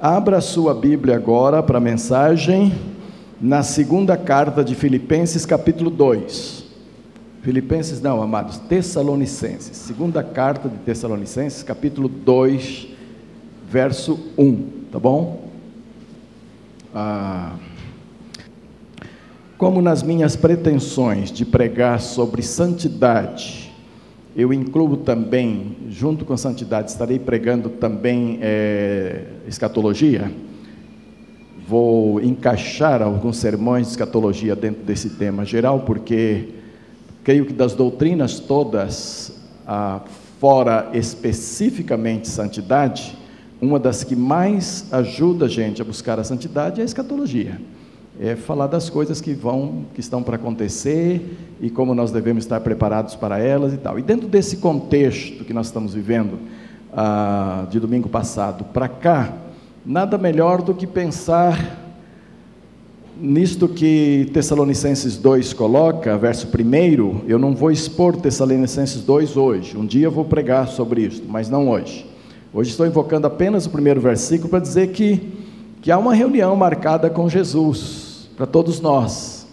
Abra sua Bíblia agora para a mensagem na segunda carta de Filipenses, capítulo 2. Filipenses, não, amados, Tessalonicenses. Segunda carta de Tessalonicenses, capítulo 2, verso 1, tá bom? Ah, como nas minhas pretensões de pregar sobre santidade, eu incluo também, junto com a santidade, estarei pregando também é, escatologia. Vou encaixar alguns sermões de escatologia dentro desse tema geral, porque creio que das doutrinas todas, ah, fora especificamente santidade, uma das que mais ajuda a gente a buscar a santidade é a escatologia é falar das coisas que vão, que estão para acontecer e como nós devemos estar preparados para elas e tal. E dentro desse contexto que nós estamos vivendo, ah, de domingo passado para cá, nada melhor do que pensar nisto que Tessalonicenses 2 coloca, verso 1, eu não vou expor Tessalonicenses 2 hoje, um dia eu vou pregar sobre isso, mas não hoje. Hoje estou invocando apenas o primeiro versículo para dizer que, que há uma reunião marcada com Jesus, para todos nós.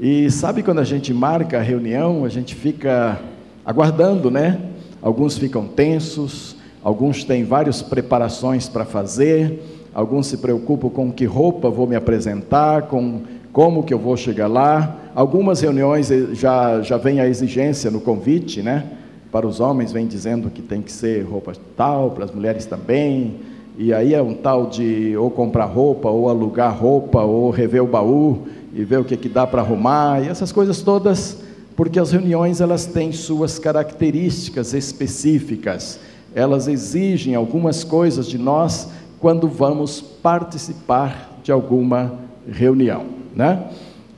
E sabe quando a gente marca a reunião, a gente fica aguardando, né? Alguns ficam tensos, alguns têm várias preparações para fazer, alguns se preocupam com que roupa vou me apresentar, com como que eu vou chegar lá. Algumas reuniões já, já vem a exigência no convite, né? Para os homens vem dizendo que tem que ser roupa tal, para as mulheres também. E aí é um tal de ou comprar roupa, ou alugar roupa, ou rever o baú e ver o que, que dá para arrumar, e essas coisas todas, porque as reuniões elas têm suas características específicas, elas exigem algumas coisas de nós quando vamos participar de alguma reunião, né?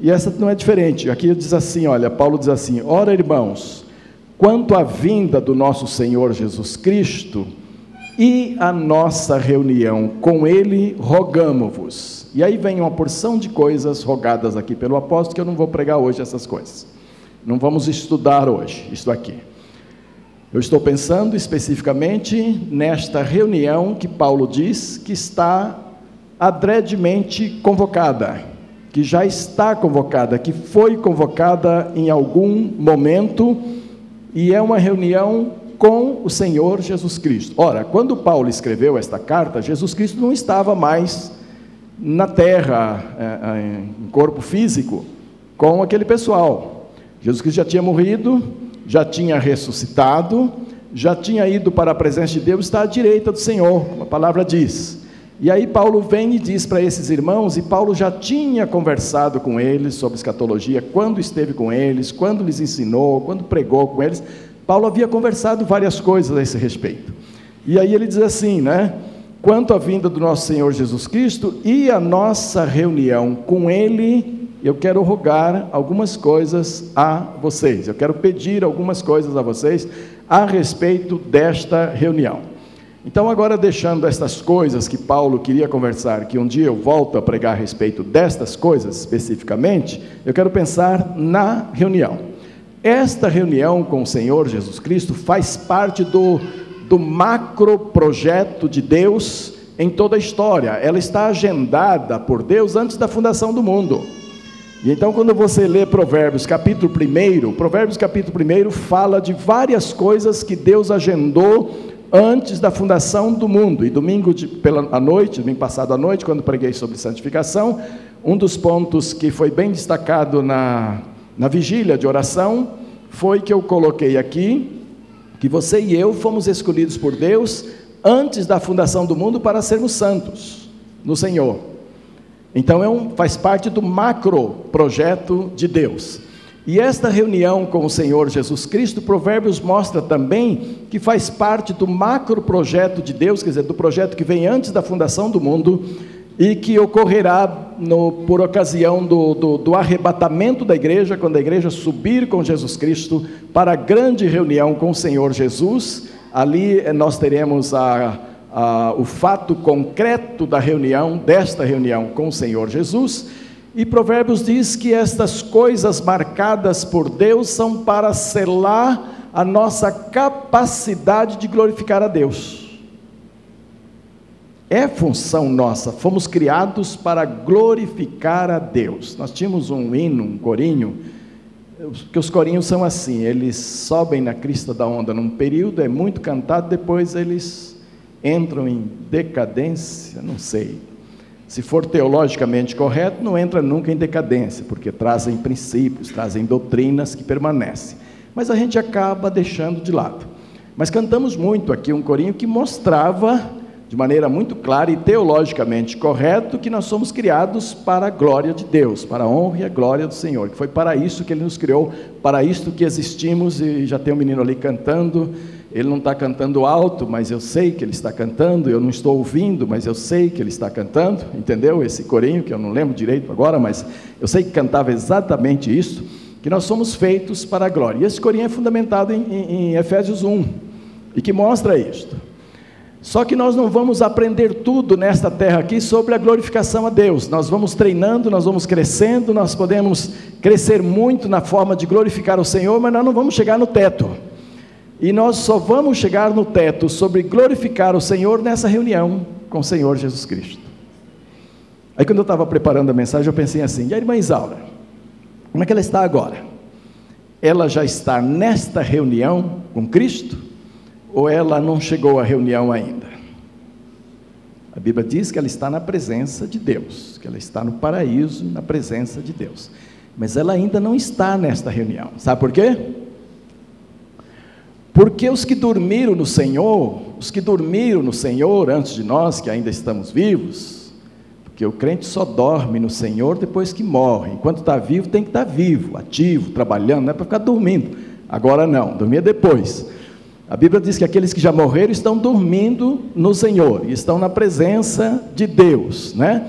E essa não é diferente. Aqui diz assim, olha, Paulo diz assim: "Ora, irmãos, quanto à vinda do nosso Senhor Jesus Cristo, e a nossa reunião com ele, rogamo-vos. E aí vem uma porção de coisas rogadas aqui pelo apóstolo, que eu não vou pregar hoje essas coisas. Não vamos estudar hoje isso aqui. Eu estou pensando especificamente nesta reunião que Paulo diz que está adredemente convocada, que já está convocada, que foi convocada em algum momento, e é uma reunião com o Senhor Jesus Cristo. Ora, quando Paulo escreveu esta carta, Jesus Cristo não estava mais na terra, é, é, em corpo físico, com aquele pessoal. Jesus Cristo já tinha morrido, já tinha ressuscitado, já tinha ido para a presença de Deus, está à direita do Senhor, a palavra diz. E aí Paulo vem e diz para esses irmãos, e Paulo já tinha conversado com eles sobre escatologia, quando esteve com eles, quando lhes ensinou, quando pregou com eles, Paulo havia conversado várias coisas a esse respeito. E aí ele diz assim, né? Quanto à vinda do nosso Senhor Jesus Cristo e a nossa reunião com Ele, eu quero rogar algumas coisas a vocês. Eu quero pedir algumas coisas a vocês a respeito desta reunião. Então, agora deixando estas coisas que Paulo queria conversar, que um dia eu volto a pregar a respeito destas coisas especificamente, eu quero pensar na reunião. Esta reunião com o Senhor Jesus Cristo faz parte do, do macro projeto de Deus em toda a história. Ela está agendada por Deus antes da fundação do mundo. E então, quando você lê Provérbios capítulo 1, Provérbios capítulo 1 fala de várias coisas que Deus agendou antes da fundação do mundo. E domingo de, pela à noite, domingo passado à noite, quando preguei sobre santificação, um dos pontos que foi bem destacado na, na vigília de oração, foi que eu coloquei aqui que você e eu fomos escolhidos por Deus antes da fundação do mundo para sermos santos no Senhor. Então é um, faz parte do macro projeto de Deus. E esta reunião com o Senhor Jesus Cristo, Provérbios mostra também que faz parte do macro projeto de Deus, quer dizer, do projeto que vem antes da fundação do mundo, e que ocorrerá no, por ocasião do, do, do, arrebatamento da igreja, quando a igreja subir com Jesus Cristo para a grande reunião com o Senhor Jesus. Ali eh, nós teremos a, a, o fato concreto da reunião, desta reunião com o Senhor Jesus. E Provérbios diz que estas coisas marcadas por Deus são para selar a nossa capacidade de glorificar a Deus. É função nossa, fomos criados para glorificar a Deus. Nós tínhamos um hino, um corinho, que os corinhos são assim, eles sobem na crista da onda num período, é muito cantado, depois eles entram em decadência, não sei. Se for teologicamente correto, não entra nunca em decadência, porque trazem princípios, trazem doutrinas que permanecem. Mas a gente acaba deixando de lado. Mas cantamos muito aqui um corinho que mostrava de maneira muito clara e teologicamente correto que nós somos criados para a glória de Deus, para a honra e a glória do Senhor, que foi para isso que Ele nos criou, para isto que existimos, e já tem um menino ali cantando, ele não está cantando alto, mas eu sei que ele está cantando, eu não estou ouvindo, mas eu sei que ele está cantando, entendeu? Esse corinho, que eu não lembro direito agora, mas eu sei que cantava exatamente isso, que nós somos feitos para a glória. E esse corinho é fundamentado em, em, em Efésios 1, e que mostra isto. Só que nós não vamos aprender tudo nesta terra aqui sobre a glorificação a Deus. Nós vamos treinando, nós vamos crescendo, nós podemos crescer muito na forma de glorificar o Senhor, mas nós não vamos chegar no teto. E nós só vamos chegar no teto sobre glorificar o Senhor nessa reunião com o Senhor Jesus Cristo. Aí quando eu estava preparando a mensagem, eu pensei assim: e a irmã Isaura? Como é que ela está agora? Ela já está nesta reunião com Cristo? Ou ela não chegou à reunião ainda? A Bíblia diz que ela está na presença de Deus, que ela está no paraíso, na presença de Deus. Mas ela ainda não está nesta reunião. Sabe por quê? Porque os que dormiram no Senhor, os que dormiram no Senhor antes de nós, que ainda estamos vivos, porque o crente só dorme no Senhor depois que morre. Enquanto está vivo, tem que estar vivo, ativo, trabalhando, não é para ficar dormindo. Agora não, dormir depois. A Bíblia diz que aqueles que já morreram estão dormindo no Senhor, estão na presença de Deus, né?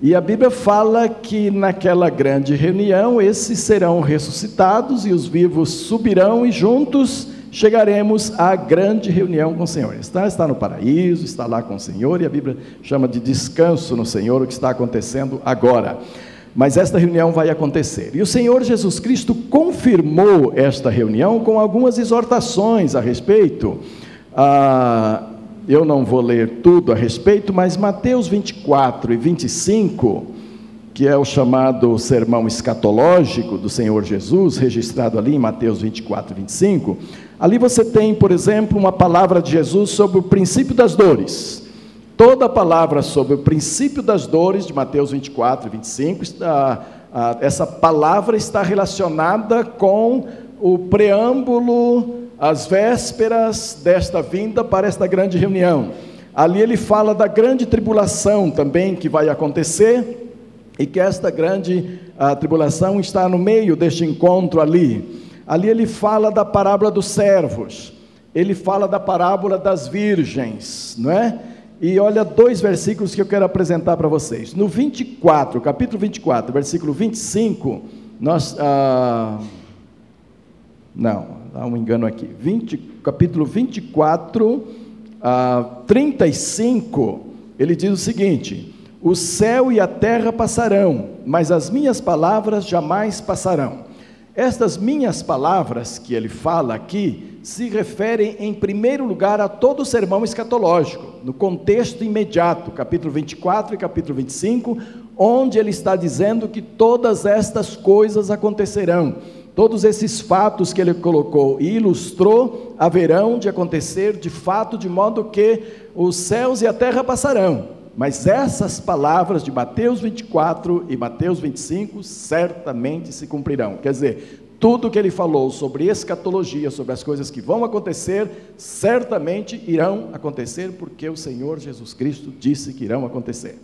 E a Bíblia fala que naquela grande reunião esses serão ressuscitados e os vivos subirão e juntos chegaremos à grande reunião com o Senhor. Está, está no paraíso, está lá com o Senhor e a Bíblia chama de descanso no Senhor o que está acontecendo agora mas esta reunião vai acontecer. E o Senhor Jesus Cristo confirmou esta reunião com algumas exortações a respeito. Ah, eu não vou ler tudo a respeito, mas Mateus 24 e 25, que é o chamado sermão escatológico do Senhor Jesus, registrado ali em Mateus 24 e 25, ali você tem, por exemplo, uma palavra de Jesus sobre o princípio das dores. Toda a palavra sobre o princípio das dores, de Mateus 24 e 25, está, essa palavra está relacionada com o preâmbulo, as vésperas desta vinda para esta grande reunião. Ali ele fala da grande tribulação também que vai acontecer, e que esta grande tribulação está no meio deste encontro ali. Ali ele fala da parábola dos servos, ele fala da parábola das virgens, não é? E olha dois versículos que eu quero apresentar para vocês. No 24, capítulo 24, versículo 25, nós. Ah, não, há um engano aqui. 20, capítulo 24, ah, 35, ele diz o seguinte: O céu e a terra passarão, mas as minhas palavras jamais passarão. Estas minhas palavras que ele fala aqui se referem, em primeiro lugar, a todo o sermão escatológico, no contexto imediato, capítulo 24 e capítulo 25, onde ele está dizendo que todas estas coisas acontecerão. Todos esses fatos que ele colocou e ilustrou haverão de acontecer de fato, de modo que os céus e a terra passarão, mas essas palavras de Mateus 24 e Mateus 25 certamente se cumprirão. Quer dizer, tudo que ele falou sobre escatologia, sobre as coisas que vão acontecer, certamente irão acontecer, porque o Senhor Jesus Cristo disse que irão acontecer.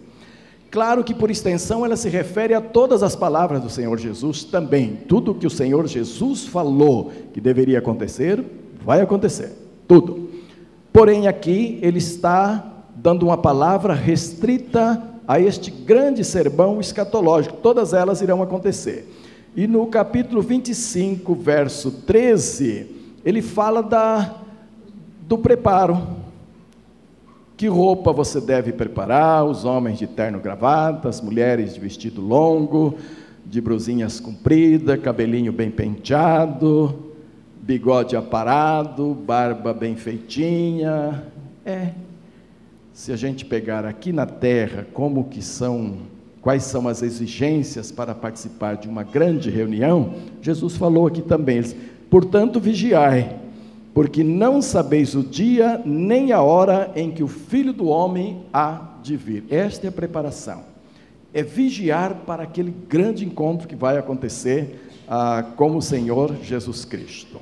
Claro que por extensão ela se refere a todas as palavras do Senhor Jesus também. Tudo que o Senhor Jesus falou que deveria acontecer, vai acontecer. Tudo. Porém, aqui ele está dando uma palavra restrita a este grande sermão escatológico. Todas elas irão acontecer. E no capítulo 25, verso 13, ele fala da, do preparo. Que roupa você deve preparar? Os homens de terno gravata, as mulheres de vestido longo, de brusinhas compridas, cabelinho bem penteado, bigode aparado, barba bem feitinha. É. se a gente pegar aqui na terra como que são, quais são as exigências para participar de uma grande reunião, Jesus falou aqui também, portanto vigiai, porque não sabeis o dia nem a hora em que o Filho do homem há de vir. Esta é a preparação. É vigiar para aquele grande encontro que vai acontecer ah, com o Senhor Jesus Cristo.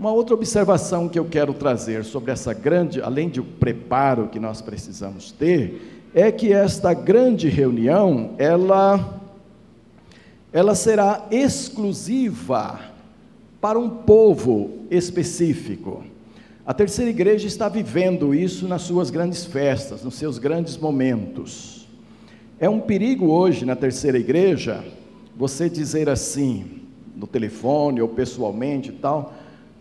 Uma outra observação que eu quero trazer sobre essa grande, além do preparo que nós precisamos ter, é que esta grande reunião, ela ela será exclusiva para um povo específico. A terceira igreja está vivendo isso nas suas grandes festas, nos seus grandes momentos. É um perigo hoje na terceira igreja você dizer assim, no telefone ou pessoalmente e tal,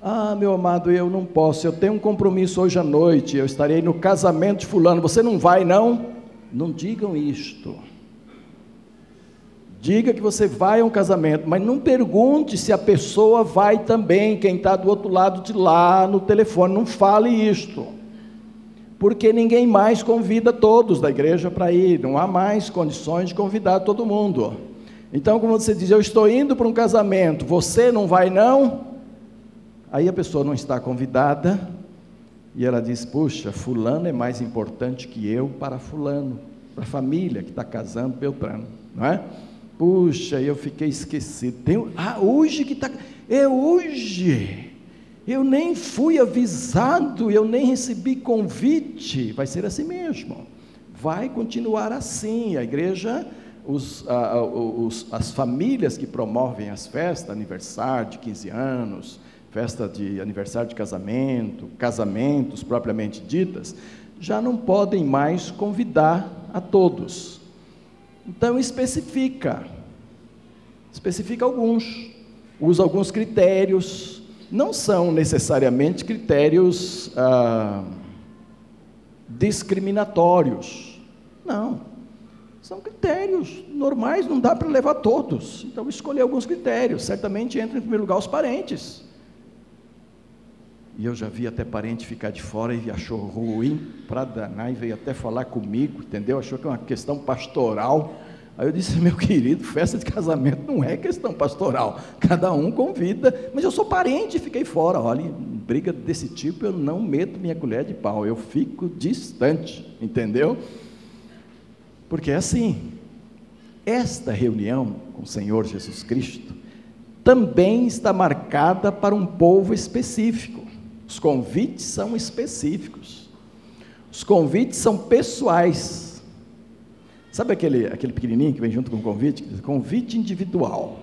ah, meu amado, eu não posso, eu tenho um compromisso hoje à noite, eu estarei no casamento de Fulano, você não vai, não? Não digam isto. Diga que você vai a um casamento, mas não pergunte se a pessoa vai também, quem está do outro lado de lá no telefone, não fale isto. Porque ninguém mais convida todos da igreja para ir, não há mais condições de convidar todo mundo. Então, como você diz, eu estou indo para um casamento, você não vai não? Aí a pessoa não está convidada e ela diz: Puxa, Fulano é mais importante que eu para Fulano, para a família que está casando Beltrano, não é? Puxa, eu fiquei esquecido. Tem, ah, hoje que está. É hoje. Eu nem fui avisado, eu nem recebi convite. Vai ser assim mesmo. Vai continuar assim. A igreja, os, os, as famílias que promovem as festas, aniversário de 15 anos, festa de aniversário de casamento, casamentos propriamente ditas, já não podem mais convidar a todos. Então especifica, especifica alguns, usa alguns critérios, não são necessariamente critérios ah, discriminatórios, não, são critérios normais, não dá para levar todos, então escolher alguns critérios, certamente entra em primeiro lugar os parentes, e eu já vi até parente ficar de fora e achou ruim para danar e veio até falar comigo, entendeu? Achou que é uma questão pastoral. Aí eu disse, meu querido, festa de casamento não é questão pastoral. Cada um convida, mas eu sou parente e fiquei fora. Olha, briga desse tipo eu não meto minha colher de pau, eu fico distante, entendeu? Porque é assim. Esta reunião com o Senhor Jesus Cristo também está marcada para um povo específico. Os convites são específicos. Os convites são pessoais. Sabe aquele, aquele pequenininho que vem junto com o convite? Convite individual.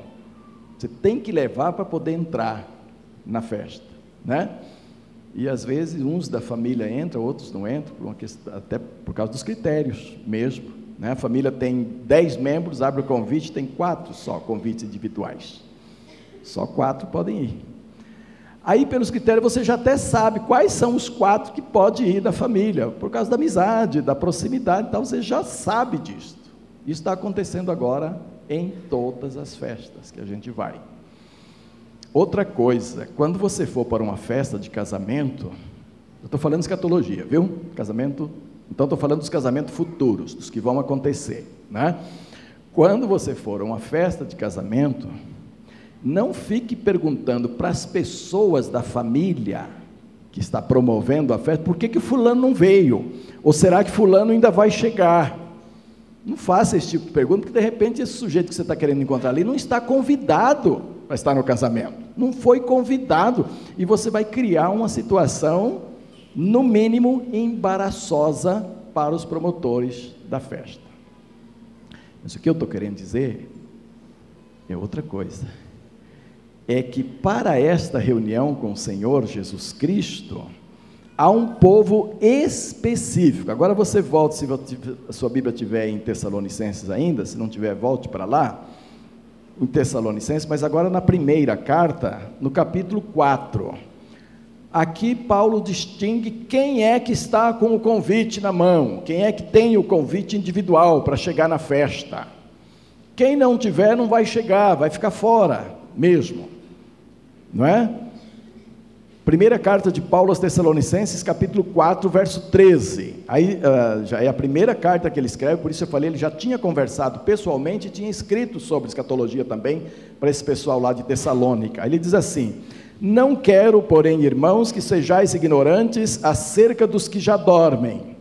Você tem que levar para poder entrar na festa, né? E às vezes uns da família entram, outros não entram, por questão, até por causa dos critérios mesmo. Né? A família tem dez membros, abre o convite, tem quatro só convites individuais. Só quatro podem ir. Aí, pelos critérios, você já até sabe quais são os quatro que pode ir da família, por causa da amizade, da proximidade, então você já sabe disso. Isso está acontecendo agora em todas as festas que a gente vai. Outra coisa, quando você for para uma festa de casamento, eu estou falando de escatologia, viu? Casamento, então estou falando dos casamentos futuros, dos que vão acontecer, né? Quando você for a uma festa de casamento, não fique perguntando para as pessoas da família que está promovendo a festa, por que, que fulano não veio? Ou será que fulano ainda vai chegar? Não faça esse tipo de pergunta, porque de repente esse sujeito que você está querendo encontrar ali não está convidado para estar no casamento. Não foi convidado. E você vai criar uma situação, no mínimo, embaraçosa para os promotores da festa. Mas o que eu estou querendo dizer é outra coisa é que para esta reunião com o Senhor Jesus Cristo, há um povo específico. Agora você volta, se a sua Bíblia tiver em Tessalonicenses ainda, se não tiver, volte para lá, em Tessalonicenses, mas agora na primeira carta, no capítulo 4. Aqui Paulo distingue quem é que está com o convite na mão, quem é que tem o convite individual para chegar na festa. Quem não tiver não vai chegar, vai ficar fora mesmo não é? Primeira carta de Paulo aos Tessalonicenses, capítulo 4, verso 13. Aí uh, já é a primeira carta que ele escreve, por isso eu falei, ele já tinha conversado pessoalmente e tinha escrito sobre escatologia também para esse pessoal lá de Tessalônica. Ele diz assim: Não quero, porém, irmãos, que sejais ignorantes acerca dos que já dormem,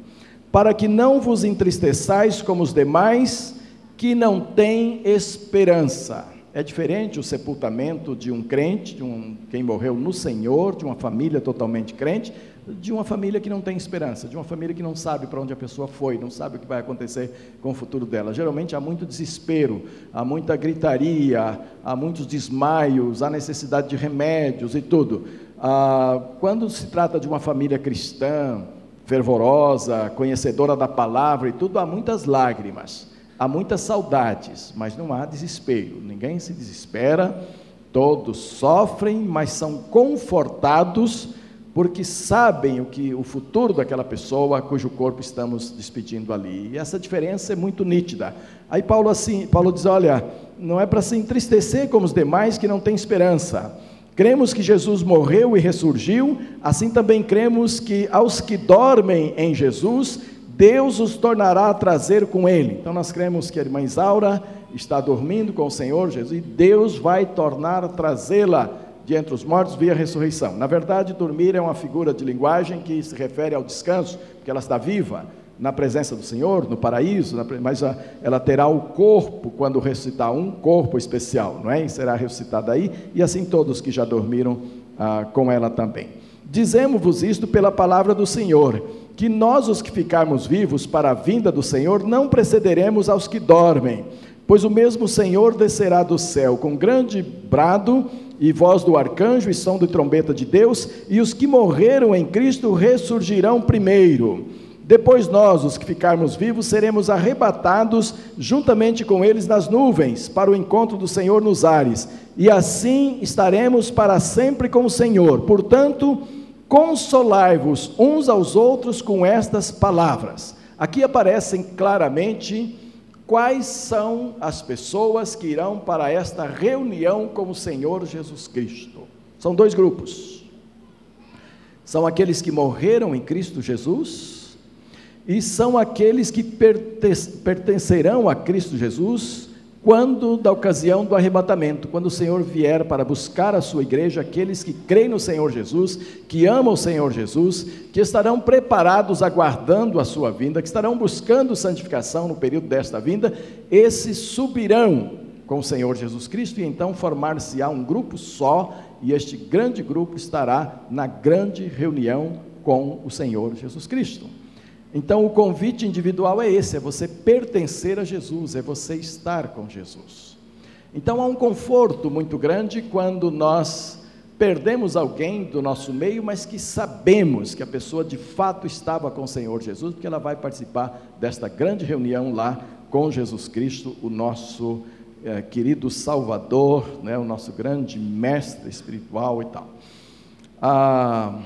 para que não vos entristeçais como os demais que não têm esperança. É diferente o sepultamento de um crente, de um, quem morreu no Senhor, de uma família totalmente crente, de uma família que não tem esperança, de uma família que não sabe para onde a pessoa foi, não sabe o que vai acontecer com o futuro dela. Geralmente há muito desespero, há muita gritaria, há muitos desmaios, há necessidade de remédios e tudo. Ah, quando se trata de uma família cristã, fervorosa, conhecedora da palavra e tudo, há muitas lágrimas. Há muitas saudades, mas não há desespero. Ninguém se desespera, todos sofrem, mas são confortados porque sabem o que o futuro daquela pessoa cujo corpo estamos despedindo ali. E essa diferença é muito nítida. Aí Paulo assim, Paulo diz, olha, não é para se entristecer como os demais que não têm esperança. Cremos que Jesus morreu e ressurgiu, assim também cremos que aos que dormem em Jesus Deus os tornará a trazer com ele. Então nós cremos que a irmã Isaura está dormindo com o Senhor Jesus e Deus vai tornar a trazê-la de entre os mortos via ressurreição. Na verdade, dormir é uma figura de linguagem que se refere ao descanso, porque ela está viva na presença do Senhor, no paraíso, mas ela terá o corpo quando ressuscitar, um corpo especial, não é? E será ressuscitada aí, e assim todos que já dormiram ah, com ela também. Dizemos-vos isto pela palavra do Senhor que nós, os que ficarmos vivos para a vinda do Senhor, não precederemos aos que dormem, pois o mesmo Senhor descerá do céu com grande brado e voz do arcanjo e som de trombeta de Deus, e os que morreram em Cristo ressurgirão primeiro. Depois nós, os que ficarmos vivos, seremos arrebatados juntamente com eles nas nuvens, para o encontro do Senhor nos ares, e assim estaremos para sempre com o Senhor. Portanto, Consolai-vos uns aos outros com estas palavras. Aqui aparecem claramente quais são as pessoas que irão para esta reunião com o Senhor Jesus Cristo. São dois grupos. São aqueles que morreram em Cristo Jesus e são aqueles que pertencerão a Cristo Jesus quando da ocasião do arrebatamento, quando o Senhor vier para buscar a sua igreja, aqueles que creem no Senhor Jesus, que amam o Senhor Jesus, que estarão preparados aguardando a sua vinda, que estarão buscando santificação no período desta vinda, esses subirão com o Senhor Jesus Cristo e então formar-se-á um grupo só, e este grande grupo estará na grande reunião com o Senhor Jesus Cristo. Então, o convite individual é esse: é você pertencer a Jesus, é você estar com Jesus. Então, há um conforto muito grande quando nós perdemos alguém do nosso meio, mas que sabemos que a pessoa de fato estava com o Senhor Jesus, porque ela vai participar desta grande reunião lá com Jesus Cristo, o nosso é, querido Salvador, né, o nosso grande mestre espiritual e tal. Ah,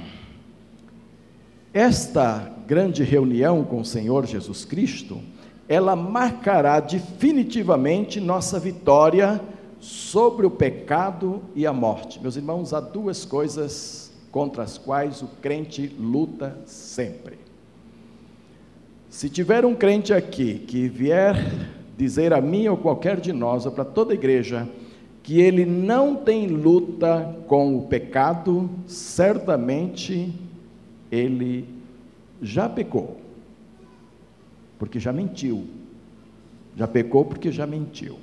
esta grande reunião com o Senhor Jesus Cristo, ela marcará definitivamente nossa vitória sobre o pecado e a morte. Meus irmãos, há duas coisas contra as quais o crente luta sempre. Se tiver um crente aqui que vier dizer a mim ou qualquer de nós, ou para toda a igreja, que ele não tem luta com o pecado, certamente ele já pecou, porque já mentiu. Já pecou porque já mentiu.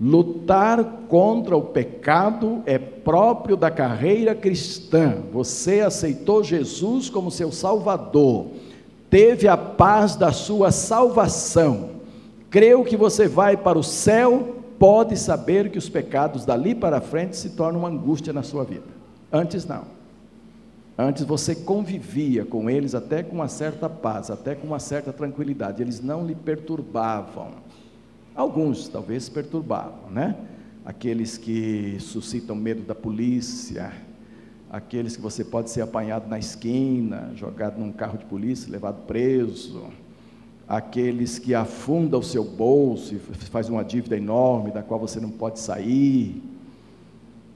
Lutar contra o pecado é próprio da carreira cristã. Você aceitou Jesus como seu Salvador, teve a paz da sua salvação, creu que você vai para o céu, pode saber que os pecados dali para frente se tornam uma angústia na sua vida. Antes não. Antes você convivia com eles até com uma certa paz, até com uma certa tranquilidade. Eles não lhe perturbavam. Alguns talvez perturbavam, né? Aqueles que suscitam medo da polícia, aqueles que você pode ser apanhado na esquina, jogado num carro de polícia, levado preso, aqueles que afundam o seu bolso e faz uma dívida enorme da qual você não pode sair,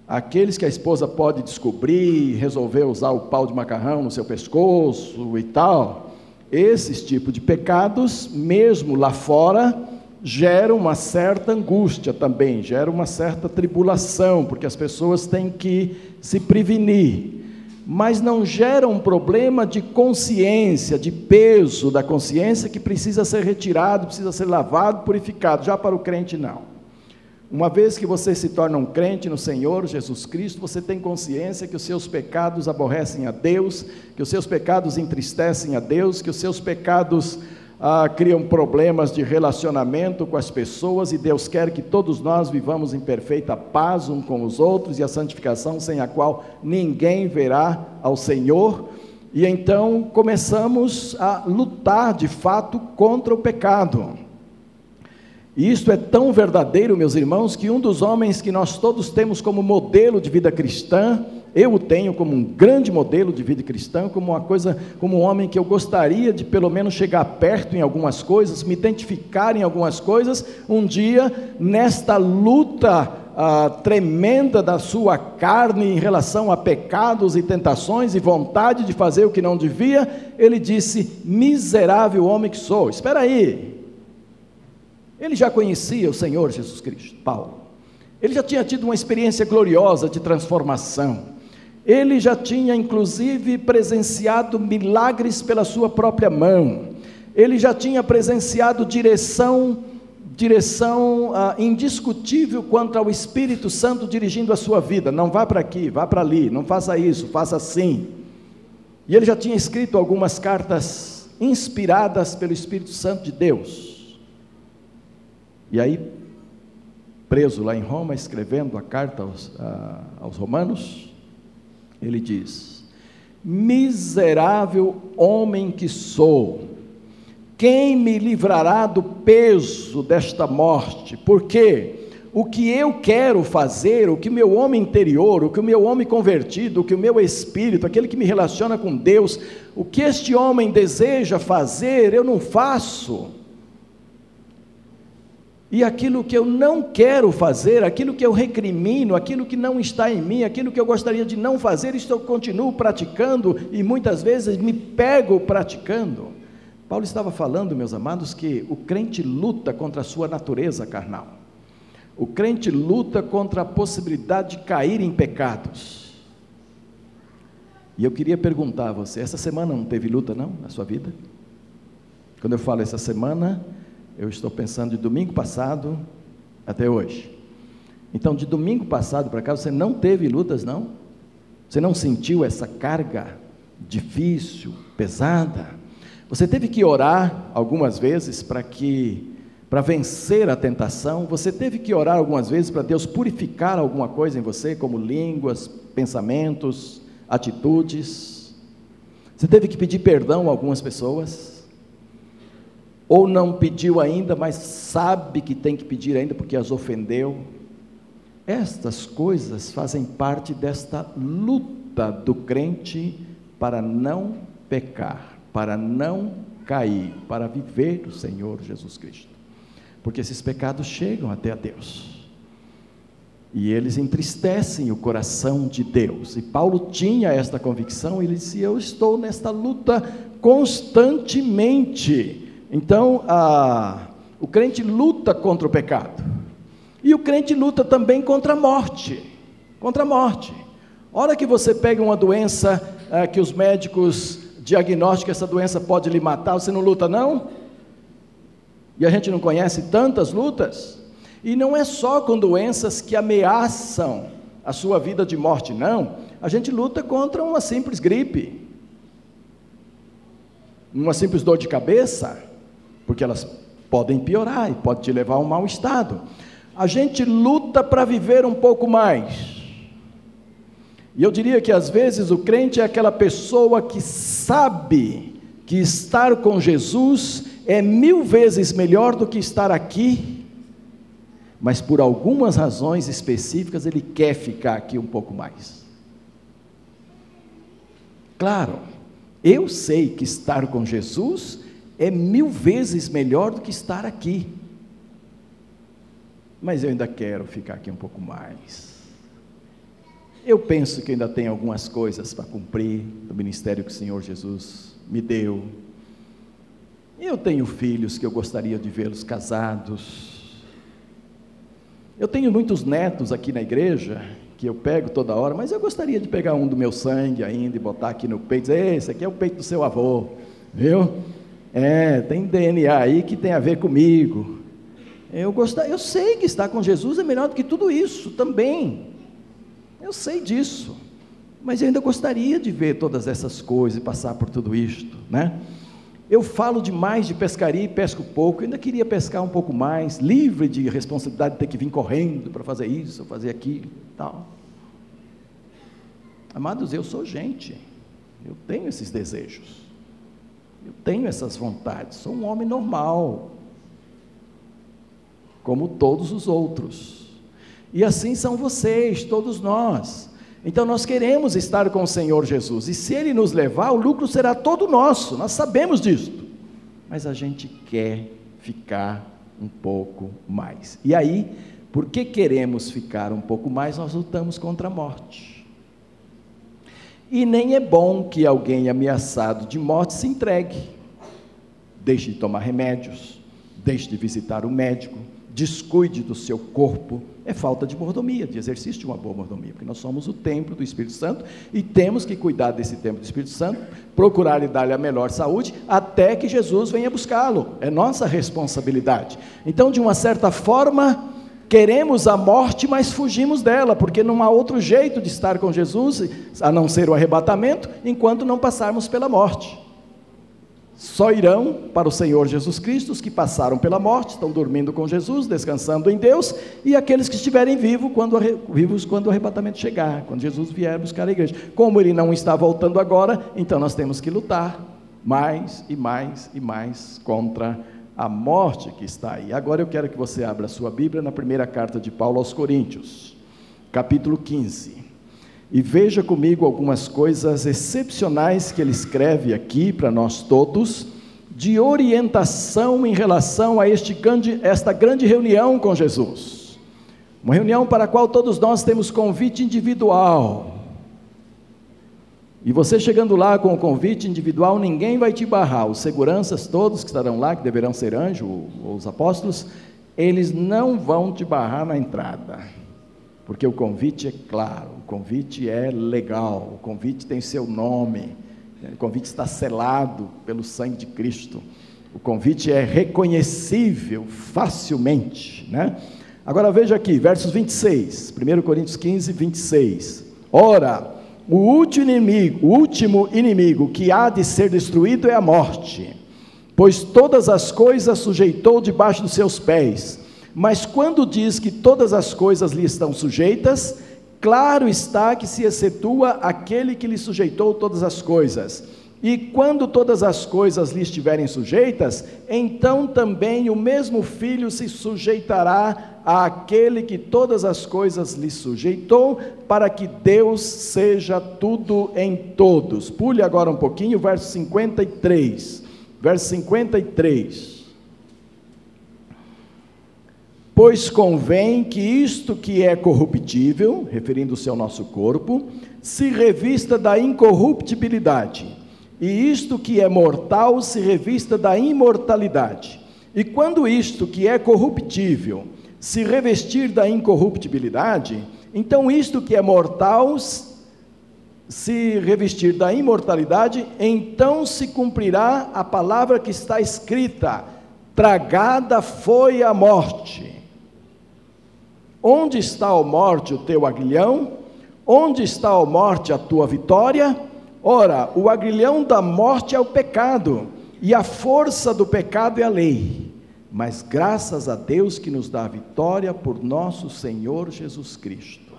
aqueles que a esposa pode descobrir, resolver usar o pau de macarrão no seu pescoço e tal, esses tipos de pecados, mesmo lá fora, geram uma certa angústia também, geram uma certa tribulação, porque as pessoas têm que se prevenir. Mas não gera um problema de consciência, de peso da consciência que precisa ser retirado, precisa ser lavado, purificado. Já para o crente, não. Uma vez que você se torna um crente no Senhor Jesus Cristo, você tem consciência que os seus pecados aborrecem a Deus, que os seus pecados entristecem a Deus, que os seus pecados ah, criam problemas de relacionamento com as pessoas e Deus quer que todos nós vivamos em perfeita paz um com os outros e a santificação sem a qual ninguém verá ao Senhor. E então começamos a lutar de fato contra o pecado. E isto é tão verdadeiro, meus irmãos, que um dos homens que nós todos temos como modelo de vida cristã, eu o tenho como um grande modelo de vida cristã, como uma coisa, como um homem que eu gostaria de pelo menos chegar perto em algumas coisas, me identificar em algumas coisas, um dia nesta luta ah, tremenda da sua carne em relação a pecados e tentações e vontade de fazer o que não devia, ele disse: miserável homem que sou. Espera aí, ele já conhecia o Senhor Jesus Cristo, Paulo. Ele já tinha tido uma experiência gloriosa de transformação. Ele já tinha, inclusive, presenciado milagres pela sua própria mão. Ele já tinha presenciado direção, direção ah, indiscutível quanto ao Espírito Santo dirigindo a sua vida. Não vá para aqui, vá para ali, não faça isso, faça assim. E ele já tinha escrito algumas cartas inspiradas pelo Espírito Santo de Deus. E aí, preso lá em Roma, escrevendo a carta aos, a, aos Romanos, ele diz: Miserável homem que sou, quem me livrará do peso desta morte? Porque o que eu quero fazer, o que meu homem interior, o que o meu homem convertido, o que o meu espírito, aquele que me relaciona com Deus, o que este homem deseja fazer, eu não faço. E aquilo que eu não quero fazer, aquilo que eu recrimino, aquilo que não está em mim, aquilo que eu gostaria de não fazer, isto eu continuo praticando e muitas vezes me pego praticando. Paulo estava falando, meus amados, que o crente luta contra a sua natureza carnal. O crente luta contra a possibilidade de cair em pecados. E eu queria perguntar a você: essa semana não teve luta, não, na sua vida? Quando eu falo essa semana, eu estou pensando de domingo passado até hoje. Então, de domingo passado para cá, você não teve lutas, não? Você não sentiu essa carga difícil, pesada? Você teve que orar algumas vezes para que para vencer a tentação, você teve que orar algumas vezes para Deus purificar alguma coisa em você, como línguas, pensamentos, atitudes. Você teve que pedir perdão a algumas pessoas ou não pediu ainda, mas sabe que tem que pedir ainda porque as ofendeu. Estas coisas fazem parte desta luta do crente para não pecar, para não cair, para viver o Senhor Jesus Cristo. Porque esses pecados chegam até a Deus. E eles entristecem o coração de Deus. E Paulo tinha esta convicção, ele disse: Eu estou nesta luta constantemente então, a, o crente luta contra o pecado. E o crente luta também contra a morte. Contra a morte. Hora que você pega uma doença é, que os médicos diagnosticam essa doença pode lhe matar, você não luta, não? E a gente não conhece tantas lutas? E não é só com doenças que ameaçam a sua vida de morte, não. A gente luta contra uma simples gripe, uma simples dor de cabeça, porque elas podem piorar e pode te levar a um mau estado. A gente luta para viver um pouco mais. E eu diria que às vezes o crente é aquela pessoa que sabe que estar com Jesus é mil vezes melhor do que estar aqui, mas por algumas razões específicas ele quer ficar aqui um pouco mais. Claro, eu sei que estar com Jesus é mil vezes melhor do que estar aqui. Mas eu ainda quero ficar aqui um pouco mais. Eu penso que ainda tem algumas coisas para cumprir do ministério que o Senhor Jesus me deu. Eu tenho filhos que eu gostaria de vê-los casados. Eu tenho muitos netos aqui na igreja que eu pego toda hora, mas eu gostaria de pegar um do meu sangue ainda e botar aqui no peito, dizer, esse aqui é o peito do seu avô, viu? É, tem DNA aí que tem a ver comigo. Eu gostaria, eu sei que estar com Jesus é melhor do que tudo isso também. Eu sei disso. Mas eu ainda gostaria de ver todas essas coisas e passar por tudo isto, né? Eu falo demais de pescaria e pesco pouco, eu ainda queria pescar um pouco mais, livre de responsabilidade de ter que vir correndo para fazer isso, fazer aquilo, tal. Amados, eu sou gente. Eu tenho esses desejos. Eu tenho essas vontades. Sou um homem normal como todos os outros. E assim são vocês, todos nós. Então nós queremos estar com o Senhor Jesus, e se Ele nos levar, o lucro será todo nosso, nós sabemos disso. Mas a gente quer ficar um pouco mais. E aí, porque queremos ficar um pouco mais, nós lutamos contra a morte. E nem é bom que alguém ameaçado de morte se entregue. Deixe de tomar remédios, deixe de visitar o médico, descuide do seu corpo, é falta de mordomia, de exercício de uma boa mordomia, porque nós somos o templo do Espírito Santo e temos que cuidar desse templo do Espírito Santo, procurar lhe dar-lhe a melhor saúde, até que Jesus venha buscá-lo, é nossa responsabilidade. Então, de uma certa forma, queremos a morte, mas fugimos dela, porque não há outro jeito de estar com Jesus, a não ser o arrebatamento, enquanto não passarmos pela morte. Só irão para o Senhor Jesus Cristo os que passaram pela morte, estão dormindo com Jesus, descansando em Deus, e aqueles que estiverem vivos quando, vivos quando o arrebatamento chegar, quando Jesus vier buscar a igreja. Como ele não está voltando agora, então nós temos que lutar mais e mais e mais contra a morte que está aí. Agora eu quero que você abra a sua Bíblia na primeira carta de Paulo aos Coríntios, capítulo 15. E veja comigo algumas coisas excepcionais que ele escreve aqui para nós todos, de orientação em relação a este grande, esta grande reunião com Jesus. Uma reunião para a qual todos nós temos convite individual. E você chegando lá com o convite individual, ninguém vai te barrar. Os seguranças todos que estarão lá, que deverão ser anjos os apóstolos, eles não vão te barrar na entrada. Porque o convite é claro, o convite é legal, o convite tem seu nome, o convite está selado pelo sangue de Cristo, o convite é reconhecível facilmente, né? Agora veja aqui, versos 26, 1 Coríntios 15, 26. Ora, o último inimigo, o último inimigo que há de ser destruído é a morte, pois todas as coisas sujeitou debaixo dos seus pés. Mas quando diz que todas as coisas lhe estão sujeitas, claro está que se excetua aquele que lhe sujeitou todas as coisas. E quando todas as coisas lhe estiverem sujeitas, então também o mesmo filho se sujeitará àquele que todas as coisas lhe sujeitou, para que Deus seja tudo em todos. Pule agora um pouquinho, verso 53. Verso 53. Pois convém que isto que é corruptível, referindo-se ao nosso corpo, se revista da incorruptibilidade, e isto que é mortal se revista da imortalidade. E quando isto que é corruptível se revestir da incorruptibilidade, então isto que é mortal se revestir da imortalidade, então se cumprirá a palavra que está escrita: tragada foi a morte. Onde está, a morte, o teu aguilhão? Onde está, a morte, a tua vitória? Ora, o aguilhão da morte é o pecado, e a força do pecado é a lei. Mas graças a Deus que nos dá a vitória por nosso Senhor Jesus Cristo.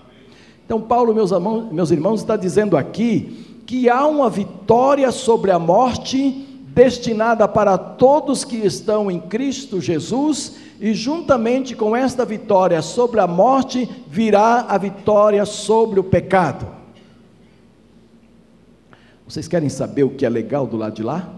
Então, Paulo, meus, irmãos, meus irmãos, está dizendo aqui que há uma vitória sobre a morte destinada para todos que estão em Cristo Jesus e juntamente com esta vitória sobre a morte, virá a vitória sobre o pecado. Vocês querem saber o que é legal do lado de lá?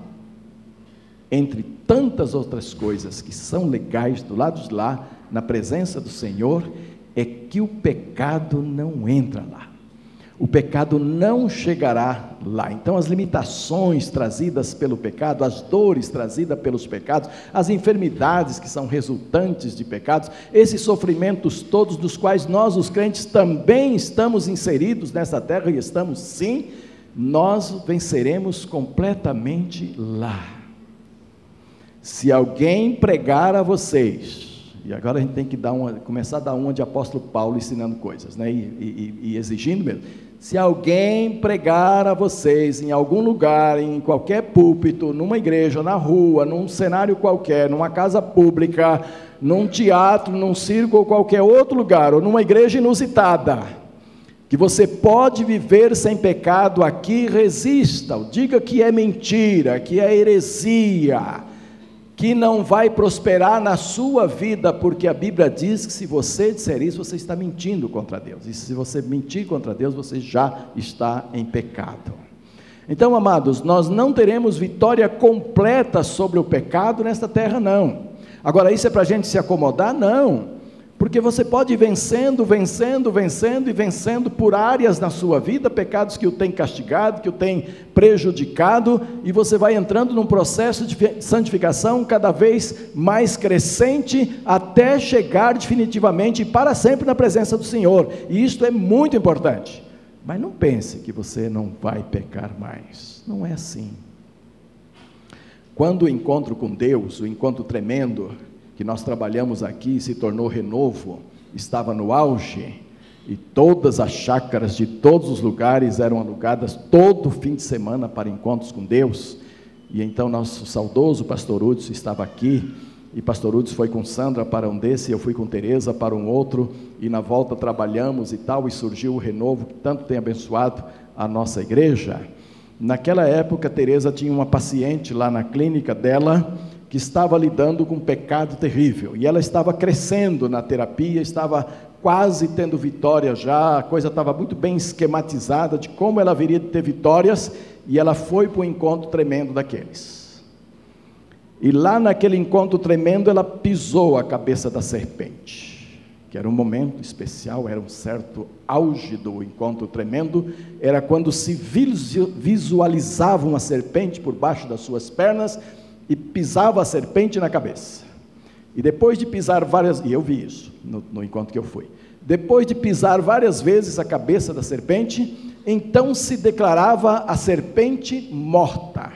Entre tantas outras coisas que são legais do lado de lá, na presença do Senhor, é que o pecado não entra lá. o pecado não chegará lá. Então, as limitações trazidas pelo pecado, as dores trazidas pelos pecados, as enfermidades que são resultantes de pecados, esses sofrimentos todos, dos quais nós, os crentes, também estamos inseridos nessa terra e estamos sim, nós venceremos completamente lá. Se alguém pregar a vocês, e agora a gente tem que dar uma, começar a dar uma de apóstolo Paulo ensinando coisas, né? e, e, e exigindo mesmo se alguém pregar a vocês em algum lugar, em qualquer púlpito, numa igreja, na rua, num cenário qualquer, numa casa pública, num teatro, num circo ou qualquer outro lugar, ou numa igreja inusitada, que você pode viver sem pecado aqui, resista, diga que é mentira, que é heresia que não vai prosperar na sua vida, porque a Bíblia diz que se você disser isso, você está mentindo contra Deus. E se você mentir contra Deus, você já está em pecado. Então, amados, nós não teremos vitória completa sobre o pecado nesta terra, não. Agora, isso é para a gente se acomodar? Não. Porque você pode ir vencendo, vencendo, vencendo e vencendo por áreas na sua vida, pecados que o têm castigado, que o têm prejudicado, e você vai entrando num processo de santificação cada vez mais crescente, até chegar definitivamente e para sempre na presença do Senhor. E isto é muito importante. Mas não pense que você não vai pecar mais. Não é assim. Quando o encontro com Deus, o encontro tremendo, que nós trabalhamos aqui se tornou renovo, estava no auge, e todas as chácaras de todos os lugares eram alugadas todo fim de semana para encontros com Deus. E então nosso saudoso pastor Hudson estava aqui, e pastor Hudson foi com Sandra para um desse, eu fui com Teresa para um outro, e na volta trabalhamos e tal, e surgiu o renovo que tanto tem abençoado a nossa igreja. Naquela época, Teresa tinha uma paciente lá na clínica dela, que estava lidando com um pecado terrível. E ela estava crescendo na terapia, estava quase tendo vitória já, a coisa estava muito bem esquematizada de como ela viria de ter vitórias, e ela foi para o encontro tremendo daqueles. E lá naquele encontro tremendo, ela pisou a cabeça da serpente, que era um momento especial, era um certo auge do encontro tremendo, era quando se visualizava uma serpente por baixo das suas pernas e pisava a serpente na cabeça. E depois de pisar várias, e eu vi isso no, no encontro que eu fui. Depois de pisar várias vezes a cabeça da serpente, então se declarava a serpente morta,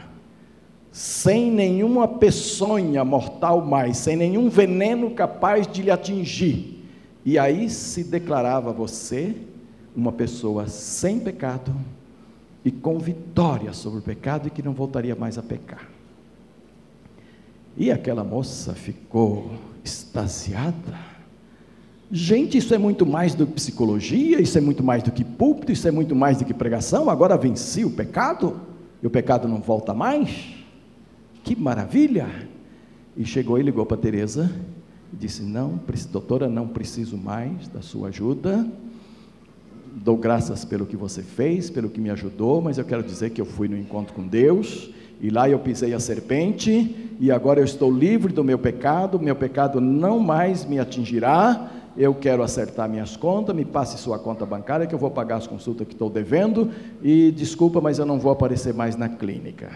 sem nenhuma peçonha mortal mais, sem nenhum veneno capaz de lhe atingir. E aí se declarava você uma pessoa sem pecado e com vitória sobre o pecado e que não voltaria mais a pecar. E aquela moça ficou extasiada. Gente, isso é muito mais do que psicologia, isso é muito mais do que púlpito, isso é muito mais do que pregação. Agora venci o pecado e o pecado não volta mais. Que maravilha! E chegou e ligou para Teresa e disse: Não, doutora, não preciso mais da sua ajuda. Dou graças pelo que você fez, pelo que me ajudou, mas eu quero dizer que eu fui no encontro com Deus e lá eu pisei a serpente, e agora eu estou livre do meu pecado, meu pecado não mais me atingirá. Eu quero acertar minhas contas, me passe sua conta bancária que eu vou pagar as consultas que estou devendo, e desculpa, mas eu não vou aparecer mais na clínica.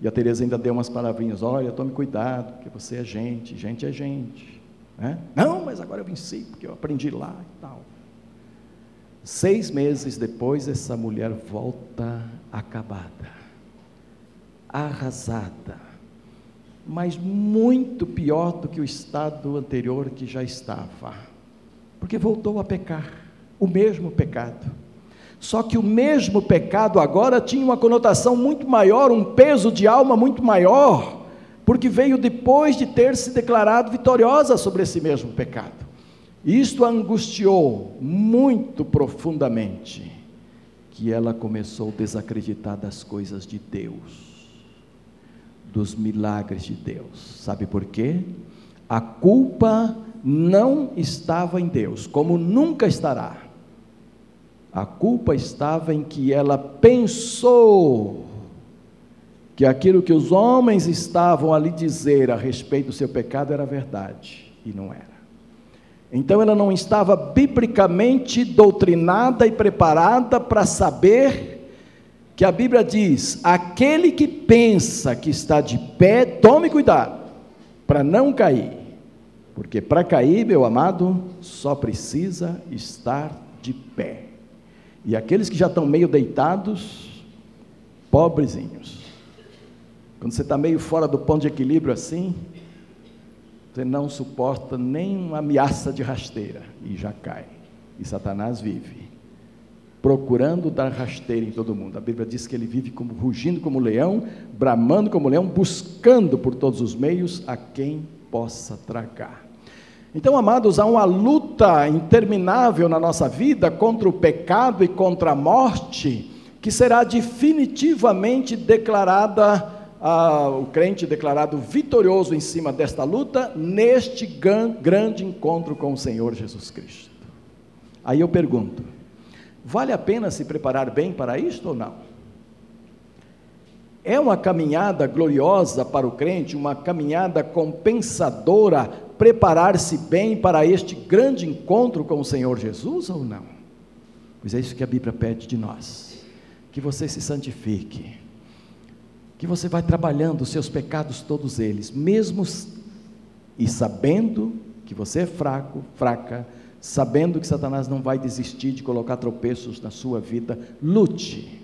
E a Tereza ainda deu umas palavrinhas: olha, tome cuidado, porque você é gente, gente é gente. Né? Não, mas agora eu venci, porque eu aprendi lá e tal. Seis meses depois, essa mulher volta acabada arrasada, mas muito pior do que o estado anterior que já estava, porque voltou a pecar, o mesmo pecado. Só que o mesmo pecado agora tinha uma conotação muito maior, um peso de alma muito maior, porque veio depois de ter se declarado vitoriosa sobre esse mesmo pecado. Isto a angustiou muito profundamente, que ela começou a desacreditar das coisas de Deus dos milagres de Deus. Sabe por quê? A culpa não estava em Deus, como nunca estará. A culpa estava em que ela pensou que aquilo que os homens estavam ali dizer a respeito do seu pecado era verdade, e não era. Então ela não estava biblicamente doutrinada e preparada para saber que a Bíblia diz: aquele que pensa que está de pé, tome cuidado para não cair. Porque para cair, meu amado, só precisa estar de pé. E aqueles que já estão meio deitados, pobrezinhos. Quando você está meio fora do ponto de equilíbrio assim, você não suporta nem uma ameaça de rasteira e já cai. E Satanás vive procurando dar rasteira em todo mundo. A Bíblia diz que ele vive como rugindo como leão, bramando como leão, buscando por todos os meios a quem possa tragar. Então, amados, há uma luta interminável na nossa vida contra o pecado e contra a morte, que será definitivamente declarada ah, o crente declarado vitorioso em cima desta luta, neste grande encontro com o Senhor Jesus Cristo. Aí eu pergunto: vale a pena se preparar bem para isto ou não? É uma caminhada gloriosa para o crente, uma caminhada compensadora, preparar-se bem para este grande encontro com o Senhor Jesus ou não? Pois é isso que a Bíblia pede de nós: que você se santifique que você vai trabalhando os seus pecados, todos eles, mesmo e sabendo que você é fraco, fraca, sabendo que Satanás não vai desistir de colocar tropeços na sua vida, lute,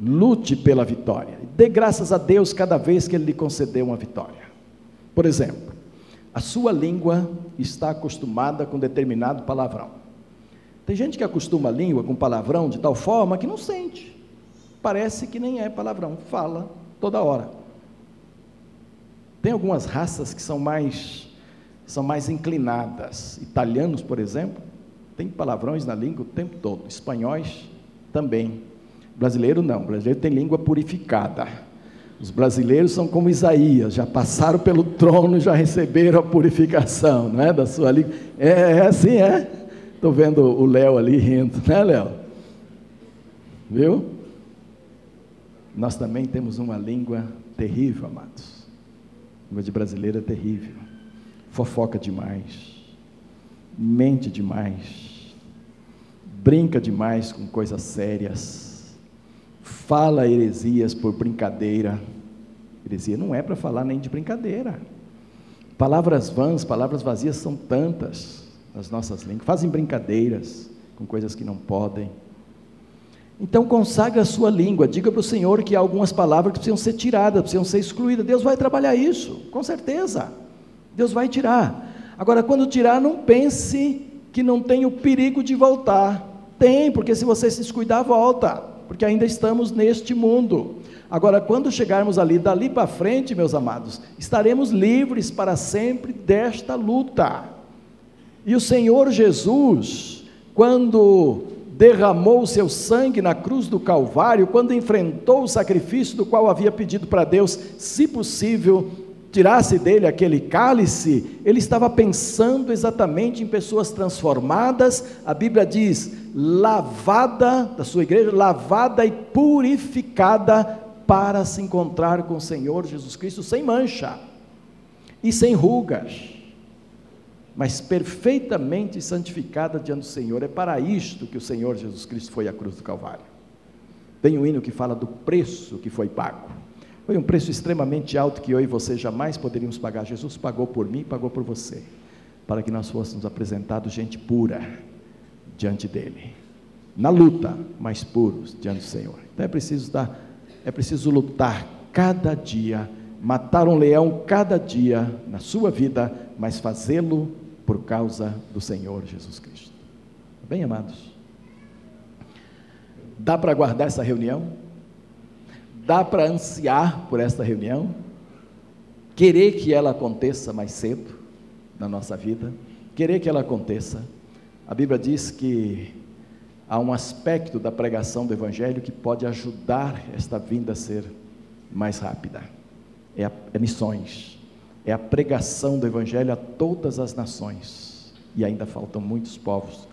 lute pela vitória, dê graças a Deus cada vez que Ele lhe concedeu uma vitória. Por exemplo, a sua língua está acostumada com determinado palavrão. Tem gente que acostuma a língua com palavrão de tal forma que não sente, parece que nem é palavrão, fala toda hora. Tem algumas raças que são mais são mais inclinadas. Italianos, por exemplo, tem palavrões na língua o tempo todo. Espanhóis também. Brasileiro não. Brasileiro tem língua purificada. Os brasileiros são como Isaías, já passaram pelo trono, já receberam a purificação, não é, da sua língua. É, é assim, é. Estou vendo o Léo ali rindo, né, Léo? Viu? Nós também temos uma língua terrível, amados. A língua de brasileiro é terrível. Fofoca demais. Mente demais. Brinca demais com coisas sérias. Fala heresias por brincadeira. Heresia não é para falar nem de brincadeira. Palavras vãs, palavras vazias são tantas nas nossas línguas. Fazem brincadeiras com coisas que não podem então consagra a sua língua, diga para o Senhor que há algumas palavras que precisam ser tiradas, precisam ser excluídas. Deus vai trabalhar isso, com certeza. Deus vai tirar. Agora, quando tirar, não pense que não tem o perigo de voltar. Tem, porque se você se descuidar, volta, porque ainda estamos neste mundo. Agora, quando chegarmos ali, dali para frente, meus amados, estaremos livres para sempre desta luta. E o Senhor Jesus, quando derramou o seu sangue na cruz do Calvário, quando enfrentou o sacrifício do qual havia pedido para Deus, se possível, tirasse dele aquele cálice, ele estava pensando exatamente em pessoas transformadas, a Bíblia diz, lavada, da sua igreja, lavada e purificada para se encontrar com o Senhor Jesus Cristo sem mancha e sem rugas mas perfeitamente santificada diante do Senhor. É para isto que o Senhor Jesus Cristo foi à cruz do Calvário. Tem um hino que fala do preço que foi pago. Foi um preço extremamente alto que eu e você jamais poderíamos pagar. Jesus pagou por mim, pagou por você, para que nós fôssemos apresentados gente pura diante dele. Na luta, mas puros diante do Senhor. Então é preciso dar, é preciso lutar cada dia, matar um leão cada dia na sua vida, mas fazê-lo por causa do Senhor Jesus Cristo. Bem, amados, dá para guardar essa reunião? Dá para ansiar por esta reunião? Querer que ela aconteça mais cedo na nossa vida? Querer que ela aconteça? A Bíblia diz que há um aspecto da pregação do Evangelho que pode ajudar esta vinda a ser mais rápida. É, a, é missões é a pregação do Evangelho a todas as nações, e ainda faltam muitos povos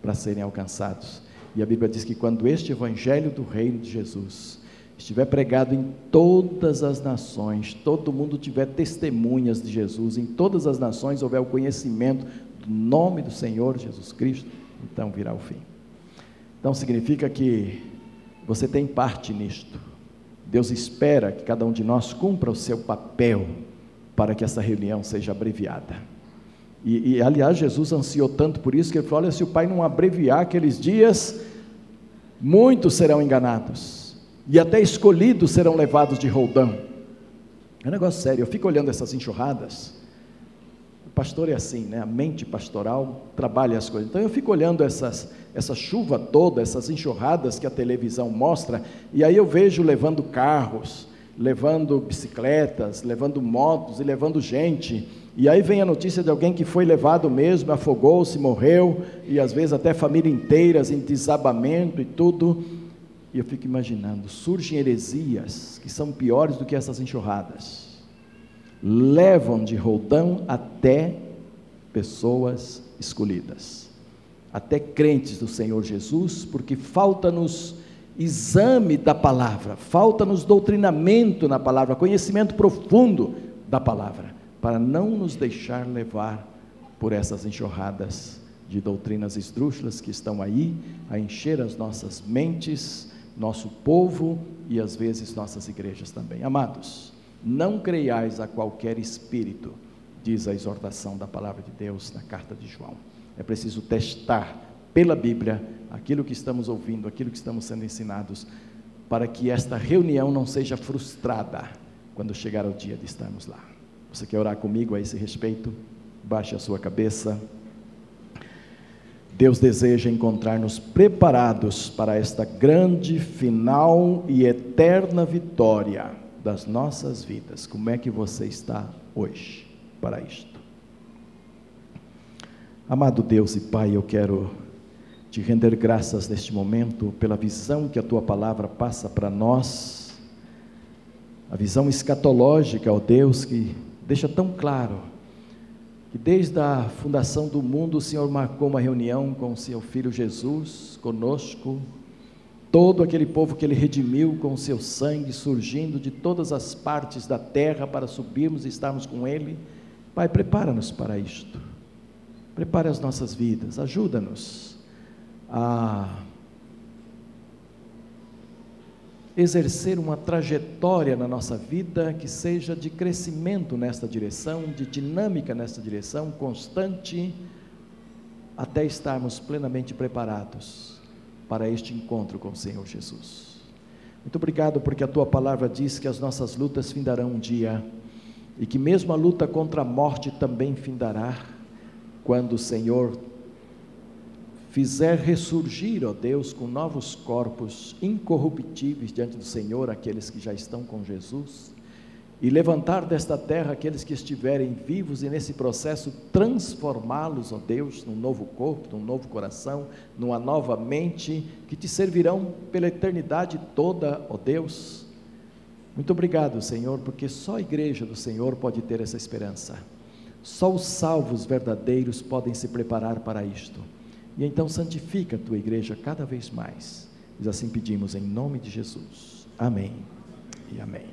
para serem alcançados. E a Bíblia diz que quando este Evangelho do Reino de Jesus estiver pregado em todas as nações, todo mundo tiver testemunhas de Jesus, em todas as nações houver o conhecimento nome do Senhor Jesus Cristo, então virá o fim. Então significa que você tem parte nisto. Deus espera que cada um de nós cumpra o seu papel para que essa reunião seja abreviada. E, e, aliás, Jesus ansiou tanto por isso que ele falou: olha, se o Pai não abreviar aqueles dias, muitos serão enganados, e até escolhidos serão levados de roldão. É um negócio sério, eu fico olhando essas enxurradas. O pastor é assim, né? A mente pastoral trabalha as coisas. Então eu fico olhando essas, essa chuva toda, essas enxurradas que a televisão mostra, e aí eu vejo levando carros, levando bicicletas, levando motos e levando gente. E aí vem a notícia de alguém que foi levado mesmo, afogou-se, morreu, e às vezes até família inteiras em desabamento e tudo. E eu fico imaginando, surgem heresias que são piores do que essas enxurradas. Levam de roldão até pessoas escolhidas, até crentes do Senhor Jesus, porque falta-nos exame da palavra, falta-nos doutrinamento na palavra, conhecimento profundo da palavra, para não nos deixar levar por essas enxurradas de doutrinas esdrúxulas que estão aí a encher as nossas mentes nosso povo e às vezes nossas igrejas também. Amados, não creiais a qualquer espírito, diz a exortação da palavra de Deus na carta de João. É preciso testar pela Bíblia aquilo que estamos ouvindo, aquilo que estamos sendo ensinados, para que esta reunião não seja frustrada quando chegar o dia de estarmos lá. Você quer orar comigo a esse respeito? Baixe a sua cabeça. Deus deseja encontrar-nos preparados para esta grande, final e eterna vitória das nossas vidas. Como é que você está hoje para isto? Amado Deus e Pai, eu quero te render graças neste momento pela visão que a tua palavra passa para nós, a visão escatológica, ó Deus, que deixa tão claro que desde a fundação do mundo o Senhor marcou uma reunião com o seu filho Jesus, conosco, todo aquele povo que ele redimiu com o seu sangue, surgindo de todas as partes da terra para subirmos e estarmos com ele. Pai, prepara-nos para isto. Prepare as nossas vidas, ajuda-nos a exercer uma trajetória na nossa vida que seja de crescimento nesta direção, de dinâmica nesta direção, constante, até estarmos plenamente preparados para este encontro com o Senhor Jesus. Muito obrigado, porque a tua palavra diz que as nossas lutas findarão um dia e que mesmo a luta contra a morte também findará quando o Senhor fizer ressurgir, ó Deus, com novos corpos incorruptíveis diante do Senhor aqueles que já estão com Jesus, e levantar desta terra aqueles que estiverem vivos e nesse processo transformá-los, ó Deus, num novo corpo, num novo coração, numa nova mente, que te servirão pela eternidade toda, ó Deus. Muito obrigado, Senhor, porque só a igreja do Senhor pode ter essa esperança. Só os salvos verdadeiros podem se preparar para isto. E então santifica a tua igreja cada vez mais. Nós assim pedimos em nome de Jesus. Amém e amém.